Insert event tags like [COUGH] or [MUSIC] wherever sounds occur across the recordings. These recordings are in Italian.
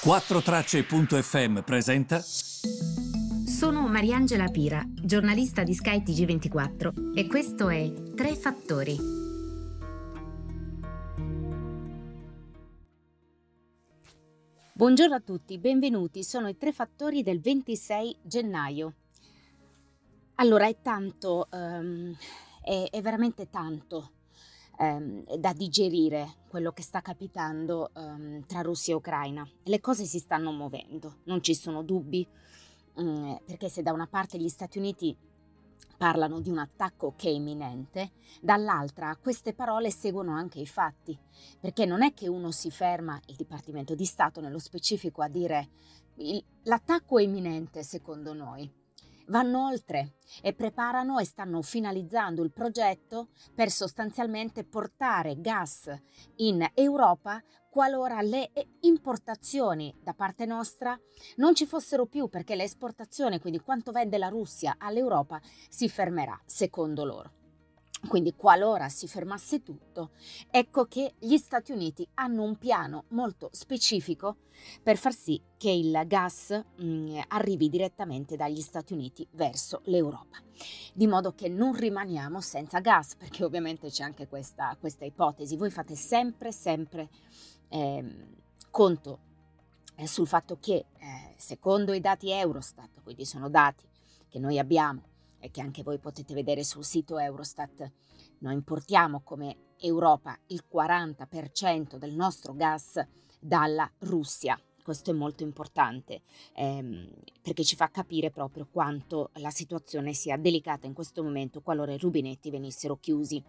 4Tracce.fm presenta. Sono Mariangela Pira, giornalista di Sky TG24 e questo è Tre Fattori. Buongiorno a tutti, benvenuti. Sono i Tre Fattori del 26 gennaio. Allora, è tanto, um, è, è veramente tanto ehm, da digerire quello che sta capitando ehm, tra Russia e Ucraina. Le cose si stanno muovendo, non ci sono dubbi, mm, perché se da una parte gli Stati Uniti parlano di un attacco che è imminente, dall'altra queste parole seguono anche i fatti, perché non è che uno si ferma, il Dipartimento di Stato nello specifico, a dire l'attacco è imminente secondo noi vanno oltre e preparano e stanno finalizzando il progetto per sostanzialmente portare gas in Europa qualora le importazioni da parte nostra non ci fossero più perché le esportazioni, quindi quanto vende la Russia all'Europa, si fermerà, secondo loro. Quindi qualora si fermasse tutto, ecco che gli Stati Uniti hanno un piano molto specifico per far sì che il gas mh, mm, arrivi direttamente dagli Stati Uniti verso l'Europa, di modo che non rimaniamo senza gas, perché ovviamente c'è anche questa, questa ipotesi. Voi fate sempre, sempre eh, conto eh, sul fatto che eh, secondo i dati Eurostat, quindi sono dati che noi abbiamo, e che anche voi potete vedere sul sito Eurostat, noi importiamo come Europa il 40% del nostro gas dalla Russia. Questo è molto importante ehm, perché ci fa capire proprio quanto la situazione sia delicata in questo momento qualora i rubinetti venissero chiusi.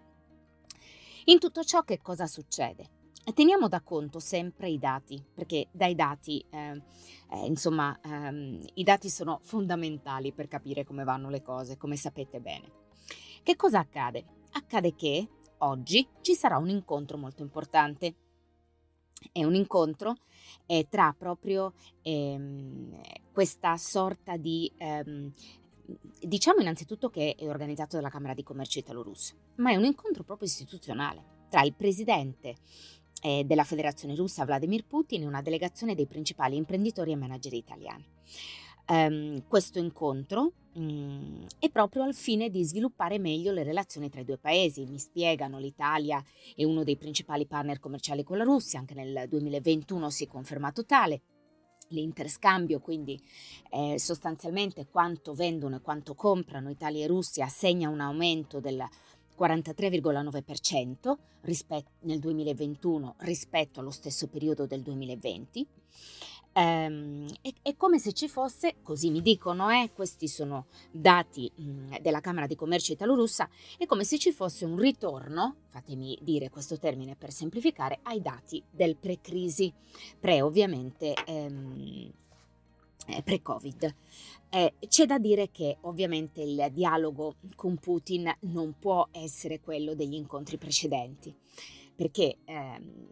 In tutto ciò che cosa succede? Teniamo da conto sempre i dati, perché dai dati, eh, eh, insomma, ehm, i dati sono fondamentali per capire come vanno le cose, come sapete bene. Che cosa accade? Accade che oggi ci sarà un incontro molto importante. È un incontro eh, tra proprio ehm, questa sorta di ehm, diciamo innanzitutto che è organizzato dalla Camera di Commercio Italo-Russo, ma è un incontro proprio istituzionale tra il presidente eh, della Federazione Russa Vladimir Putin e una delegazione dei principali imprenditori e manager italiani. Um, questo incontro um, è proprio al fine di sviluppare meglio le relazioni tra i due paesi. Mi spiegano, l'Italia è uno dei principali partner commerciali con la Russia, anche nel 2021 si è confermato tale. L'interscambio, quindi eh, sostanzialmente quanto vendono e quanto comprano Italia e Russia, segna un aumento del 43,9% rispetto, nel 2021 rispetto allo stesso periodo del 2020. Ehm, è, è, come se ci fosse, così mi dicono, eh, questi sono dati mh, della Camera di Commercio italo-russa, è come se ci fosse un ritorno, fatemi dire questo termine per semplificare, ai dati del pre-crisi, pre ovviamente ehm, eh, pre-Covid. Eh, c'è da dire che ovviamente il dialogo con Putin non può essere quello degli incontri precedenti, perché ehm,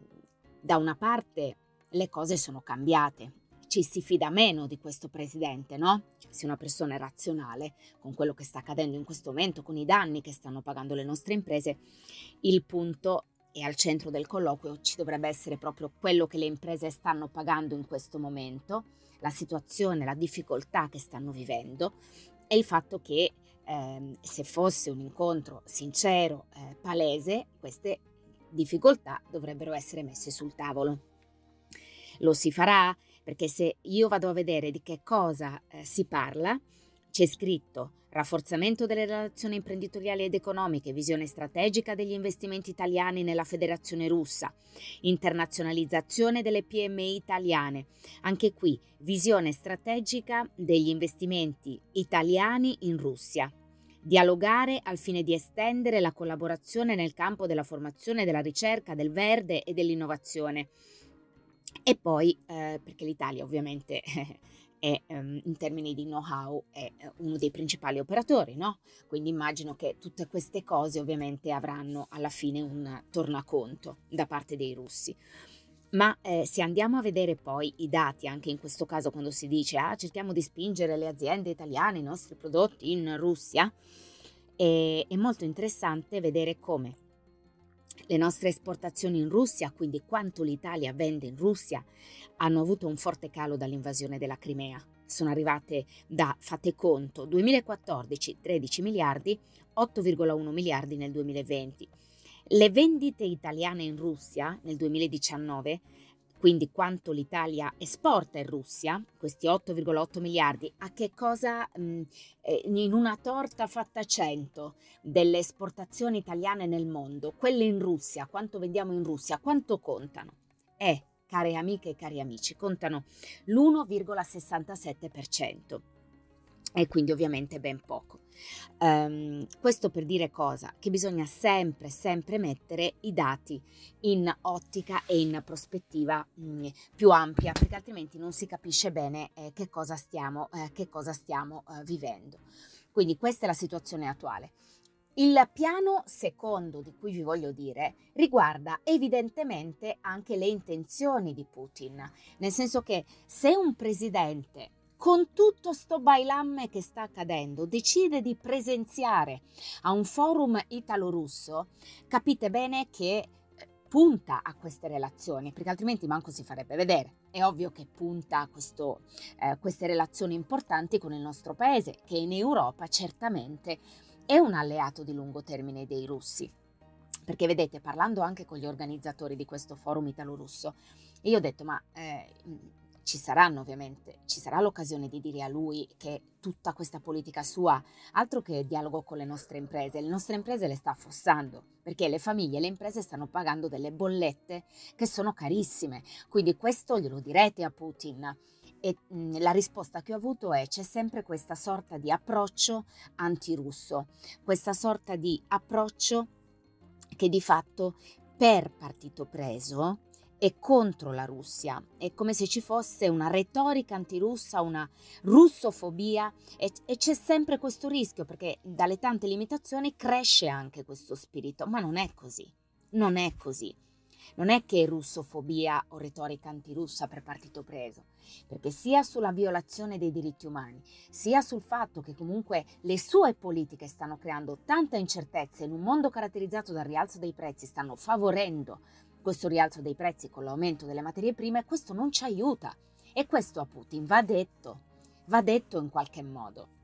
da una parte le cose sono cambiate, ci si fida meno di questo presidente, no? Cioè, se una persona è razionale con quello che sta accadendo in questo momento, con i danni che stanno pagando le nostre imprese, il punto è al centro del colloquio ci dovrebbe essere proprio quello che le imprese stanno pagando in questo momento la situazione, la difficoltà che stanno vivendo e il fatto che eh, se fosse un incontro sincero, eh, palese, queste difficoltà dovrebbero essere messe sul tavolo. Lo si farà perché se io vado a vedere di che cosa eh, si parla, c'è scritto rafforzamento delle relazioni imprenditoriali ed economiche, visione strategica degli investimenti italiani nella Federazione russa, internazionalizzazione delle PMI italiane. Anche qui, visione strategica degli investimenti italiani in Russia. Dialogare al fine di estendere la collaborazione nel campo della formazione, della ricerca, del verde e dell'innovazione. E poi, eh, perché l'Italia ovviamente [LAUGHS] è um, in termini di know-how è eh, uno dei principali operatori, no? Quindi immagino che tutte queste cose ovviamente avranno alla fine un tornaconto da parte dei russi. Ma eh, se andiamo a vedere poi i dati, anche in questo caso quando si dice ah, cerchiamo di spingere le aziende italiane, i nostri prodotti in Russia, è, è molto interessante vedere come Le nostre esportazioni in Russia, quindi quanto l'Italia vende in Russia, hanno avuto un forte calo dall'invasione della Crimea. Sono arrivate da, fate conto, 2014 13 miliardi, 8,1 miliardi nel 2020. Le vendite italiane in Russia nel 2019 quindi quanto l'Italia esporta in Russia, questi 8,8 miliardi, a che cosa mh, eh, in una torta fatta 100 delle esportazioni italiane nel mondo, quelle in Russia, quanto vendiamo in Russia, quanto contano? Eh, care amiche e cari amici, contano l'1,67% e quindi ovviamente ben poco. Um, questo per dire cosa? Che bisogna sempre, sempre mettere i dati in ottica e in prospettiva mh, mm, più ampia, perché altrimenti non si capisce bene eh, che cosa stiamo, eh, che cosa stiamo eh, vivendo. Quindi questa è la situazione attuale. Il piano secondo di cui vi voglio dire riguarda evidentemente anche le intenzioni di Putin, nel senso che se un presidente con tutto sto bailamme che sta accadendo, decide di presenziare a un forum italo-russo, capite bene che eh, punta a queste relazioni, perché altrimenti manco si farebbe vedere. È ovvio che punta a questo, eh, queste relazioni importanti con il nostro paese, che in Europa certamente è un alleato di lungo termine dei russi. Perché vedete, parlando anche con gli organizzatori di questo forum italo-russo, io ho detto, ma eh, ci saranno ovviamente, ci sarà l'occasione di dire a lui che tutta questa politica sua, altro che dialogo con le nostre imprese, le nostre imprese le sta affossando, perché le famiglie e le imprese stanno pagando delle bollette che sono carissime, quindi questo glielo direte a Putin. E mh, la risposta che ho avuto è c'è sempre questa sorta di approccio antirusso, questa sorta di approccio che di fatto per partito preso e contro la Russia. È come se ci fosse una retorica antirussa, una russofobia e, e, c'è sempre questo rischio perché dalle tante limitazioni cresce anche questo spirito, ma non è così. Non è così. Non è che è russofobia o retorica antirussa per partito preso, perché sia sulla violazione dei diritti umani, sia sul fatto che comunque le sue politiche stanno creando tanta incertezza in un mondo caratterizzato dal rialzo dei prezzi, stanno favorendo questo rialzo dei prezzi con l'aumento delle materie prime, questo non ci aiuta. E questo a Putin va detto, va detto in qualche modo.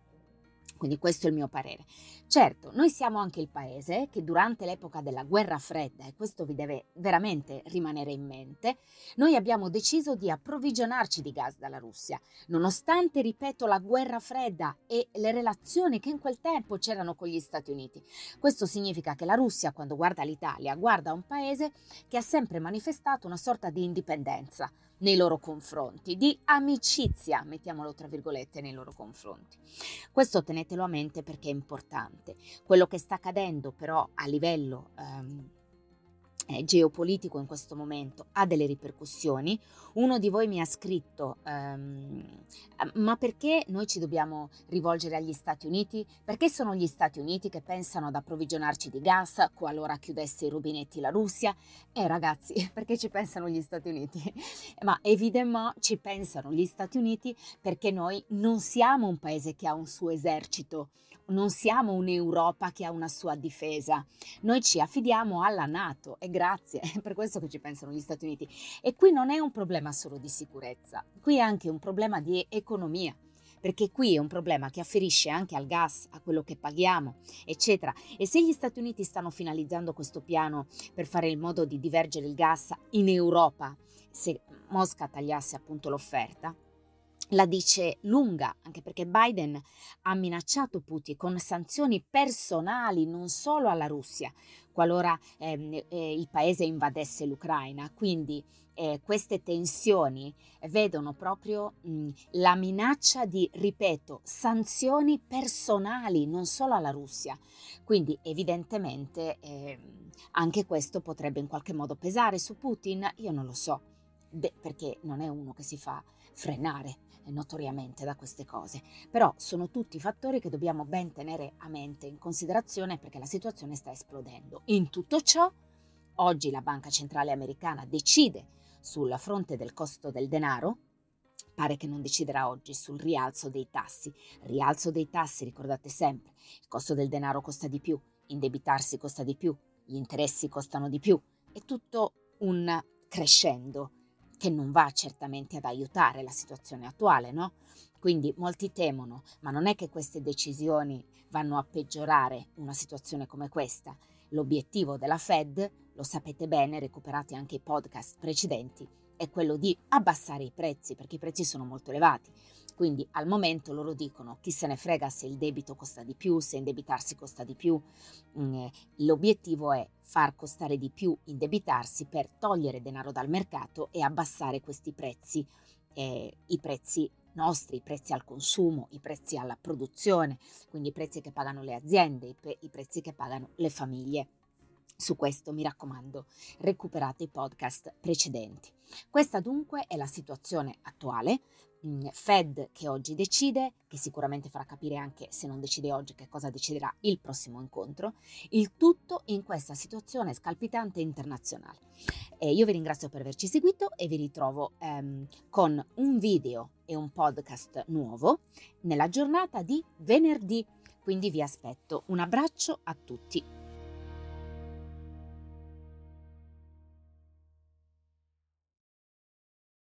Quindi questo è il mio parere. Certo, noi siamo anche il paese che durante l'epoca della guerra fredda, e questo vi deve veramente rimanere in mente, noi abbiamo deciso di approvvigionarci di gas dalla Russia, nonostante, ripeto, la guerra fredda e le relazioni che in quel tempo c'erano con gli Stati Uniti. Questo significa che la Russia, quando guarda l'Italia, guarda un paese che ha sempre manifestato una sorta di indipendenza nei loro confronti, di amicizia, mettiamolo tra virgolette, nei loro confronti. Questo tenetelo a mente perché è importante. Quello che sta accadendo però a livello... Um, eh, geopolitico in questo momento ha delle ripercussioni. Uno di voi mi ha scritto, um, ma perché noi ci dobbiamo rivolgere agli Stati Uniti? Perché sono gli Stati Uniti che pensano ad approvvigionarci di gas qualora chiudesse i rubinetti la Russia? Eh ragazzi, [LAUGHS] perché ci pensano gli Stati Uniti? [LAUGHS] ma evidentemente ci pensano gli Stati Uniti perché noi non siamo un paese che ha un suo esercito non siamo un'Europa che ha una sua difesa, noi ci affidiamo alla Nato e grazie, [LAUGHS] è per questo che ci pensano gli Stati Uniti. E qui non è un problema solo di sicurezza, qui è anche un problema di economia perché qui è un problema che afferisce anche al gas, a quello che paghiamo, eccetera. E se gli Stati Uniti stanno finalizzando questo piano per fare il modo di divergere il gas in Europa, se Mosca tagliasse appunto l'offerta, la dice lunga, anche perché Biden ha minacciato Putin con sanzioni personali non solo alla Russia, qualora eh, eh, il paese invadesse l'Ucraina. Quindi eh, queste tensioni vedono proprio mh, la minaccia di, ripeto, sanzioni personali non solo alla Russia. Quindi evidentemente ehm, anche questo potrebbe in qualche modo pesare su Putin, io non lo so, Beh, perché non è uno che si fa frenare notoriamente da queste cose, però sono tutti fattori che dobbiamo ben tenere a mente in considerazione perché la situazione sta esplodendo. In tutto ciò, oggi la Banca Centrale Americana decide sul fronte del costo del denaro, pare che non deciderà oggi sul rialzo dei tassi. Rialzo dei tassi, ricordate sempre, il costo del denaro costa di più, indebitarsi costa di più, gli interessi costano di più, è tutto un crescendo che non va certamente ad aiutare la situazione attuale, no? Quindi molti temono, ma non è che queste decisioni vanno a peggiorare una situazione come questa. L'obiettivo della Fed, lo sapete bene, recuperate anche i podcast precedenti, è quello di abbassare i prezzi perché i prezzi sono molto elevati. Quindi al momento loro dicono chi se ne frega se il debito costa di più, se indebitarsi costa di più. Mm, l'obiettivo è far costare di più indebitarsi per togliere denaro dal mercato e abbassare questi prezzi, eh, i prezzi nostri, i prezzi al consumo, i prezzi alla produzione, quindi i prezzi che pagano le aziende, i, pe- i prezzi che pagano le famiglie. Su questo mi raccomando, recuperate i podcast precedenti. Questa dunque è la situazione attuale. Mm, Fed che oggi decide, che sicuramente farà capire anche se non decide oggi che cosa deciderà il prossimo incontro, il tutto in questa situazione scalpitante internazionale. E io vi ringrazio per averci seguito e vi ritrovo ehm, con un video e un podcast nuovo nella giornata di venerdì, quindi vi aspetto. Un abbraccio a tutti.